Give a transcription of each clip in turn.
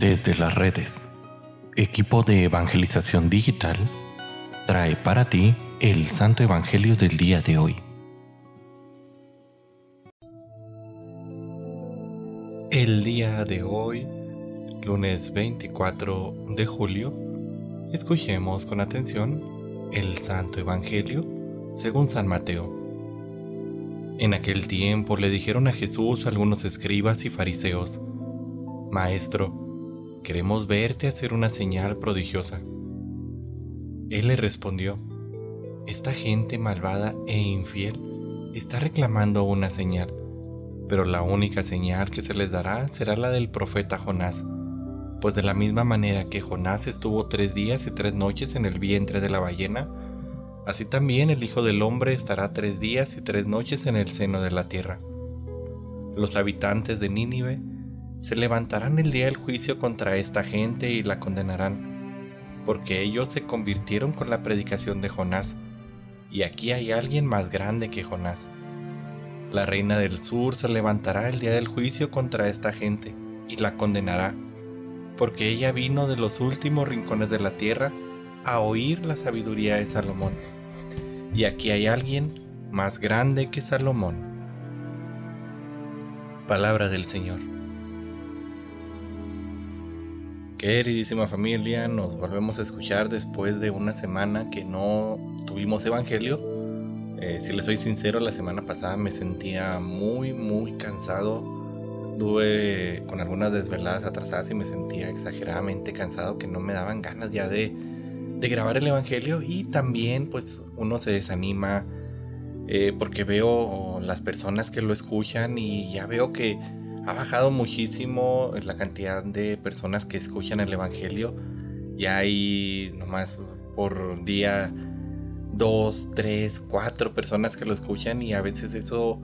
Desde las redes, equipo de evangelización digital trae para ti el Santo Evangelio del día de hoy. El día de hoy, lunes 24 de julio, escuchemos con atención el Santo Evangelio según San Mateo. En aquel tiempo le dijeron a Jesús algunos escribas y fariseos, Maestro, queremos verte hacer una señal prodigiosa. Él le respondió, Esta gente malvada e infiel está reclamando una señal, pero la única señal que se les dará será la del profeta Jonás, pues de la misma manera que Jonás estuvo tres días y tres noches en el vientre de la ballena, así también el Hijo del Hombre estará tres días y tres noches en el seno de la tierra. Los habitantes de Nínive se levantarán el día del juicio contra esta gente y la condenarán, porque ellos se convirtieron con la predicación de Jonás, y aquí hay alguien más grande que Jonás. La reina del sur se levantará el día del juicio contra esta gente, y la condenará, porque ella vino de los últimos rincones de la tierra a oír la sabiduría de Salomón. Y aquí hay alguien más grande que Salomón. Palabra del Señor. Queridísima familia, nos volvemos a escuchar después de una semana que no tuvimos evangelio. Eh, si les soy sincero, la semana pasada me sentía muy, muy cansado. Estuve con algunas desveladas atrasadas y me sentía exageradamente cansado que no me daban ganas ya de, grabar el evangelio y también pues uno se desanima eh, porque veo las personas que lo escuchan y ya veo que ha bajado muchísimo la cantidad de personas que escuchan el Evangelio. Ya hay nomás por día dos, tres, cuatro personas que lo escuchan y a veces eso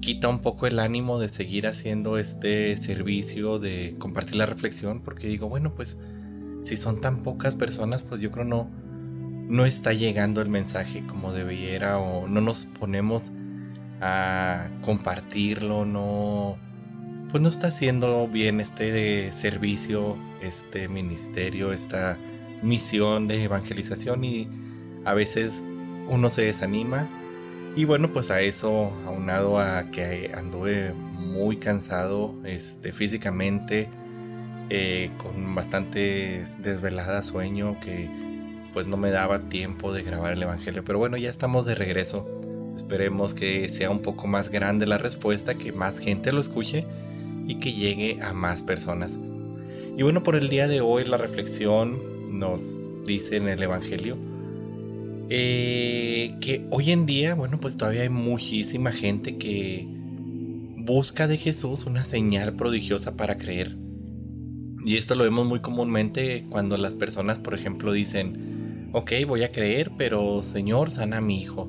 quita un poco el ánimo de seguir haciendo este servicio, de compartir la reflexión, porque digo, bueno, pues si son tan pocas personas, pues yo creo no, no está llegando el mensaje como debiera o no nos ponemos a compartirlo, no pues no está haciendo bien este servicio, este ministerio, esta misión de evangelización y a veces uno se desanima. Y bueno pues a eso aunado a que anduve muy cansado este, físicamente eh, con bastante desvelada sueño que pues no me daba tiempo de grabar el evangelio. Pero bueno ya estamos de regreso. Esperemos que sea un poco más grande la respuesta que más gente lo escuche y que llegue a más personas. Y bueno, por el día de hoy la reflexión nos dice en el Evangelio eh, que hoy en día, bueno, pues todavía hay muchísima gente que busca de Jesús una señal prodigiosa para creer. Y esto lo vemos muy comúnmente cuando las personas, por ejemplo, dicen, ok, voy a creer, pero Señor, sana a mi hijo.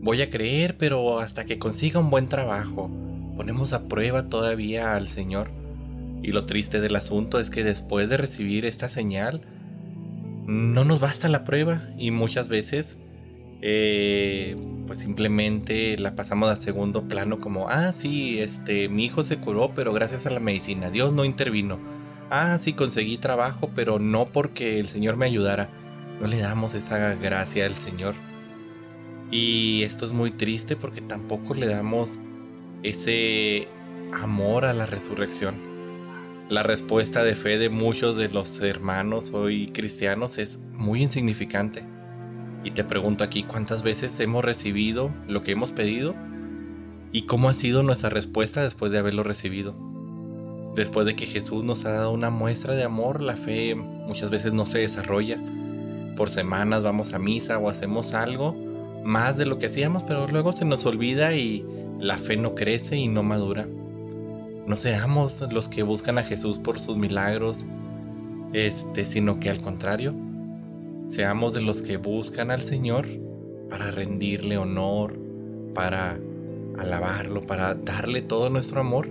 Voy a creer, pero hasta que consiga un buen trabajo ponemos a prueba todavía al Señor. Y lo triste del asunto es que después de recibir esta señal, no nos basta la prueba y muchas veces eh, pues simplemente la pasamos a segundo plano como, ah, sí, este, mi hijo se curó, pero gracias a la medicina, Dios no intervino. Ah, sí, conseguí trabajo, pero no porque el Señor me ayudara. No le damos esa gracia al Señor. Y esto es muy triste porque tampoco le damos ese amor a la resurrección. La respuesta de fe de muchos de los hermanos hoy cristianos es muy insignificante. Y te pregunto aquí cuántas veces hemos recibido lo que hemos pedido y cómo ha sido nuestra respuesta después de haberlo recibido. Después de que Jesús nos ha dado una muestra de amor, la fe muchas veces no se desarrolla. Por semanas vamos a misa o hacemos algo más de lo que hacíamos, pero luego se nos olvida y la fe no crece y no madura. No seamos los que buscan a Jesús por sus milagros, este, sino que al contrario, seamos de los que buscan al Señor para rendirle honor, para alabarlo, para darle todo nuestro amor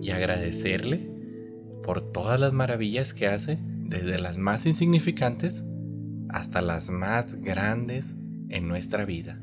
y agradecerle por todas las maravillas que hace, desde las más insignificantes hasta las más grandes en nuestra vida.